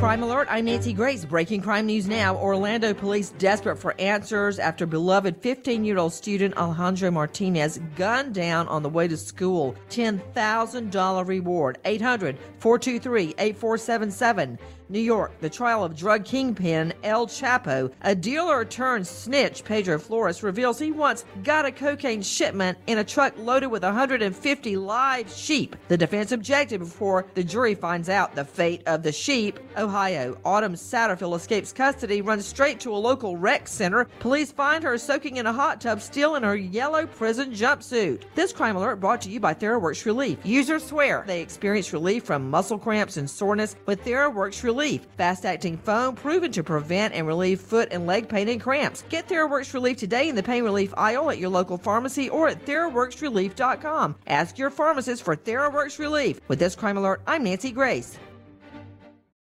Crime Alert, I'm Nancy Grace. Breaking crime news now. Orlando police desperate for answers after beloved 15 year old student Alejandro Martinez gunned down on the way to school. $10,000 reward. 800 423 8477. New York, the trial of drug kingpin El Chapo, a dealer turned snitch, Pedro Flores, reveals he once got a cocaine shipment in a truck loaded with 150 live sheep. The defense objected before the jury finds out the fate of the sheep. Ohio, Autumn Satterfield escapes custody, runs straight to a local rec center. Police find her soaking in a hot tub, still in her yellow prison jumpsuit. This crime alert brought to you by Theraworx Relief. Users swear they experience relief from muscle cramps and soreness with Theraworx Relief. Fast acting foam proven to prevent and relieve foot and leg pain and cramps. Get Theraworx Relief today in the pain relief aisle at your local pharmacy or at TheraworxRelief.com. Ask your pharmacist for Theraworx Relief. With this crime alert, I'm Nancy Grace.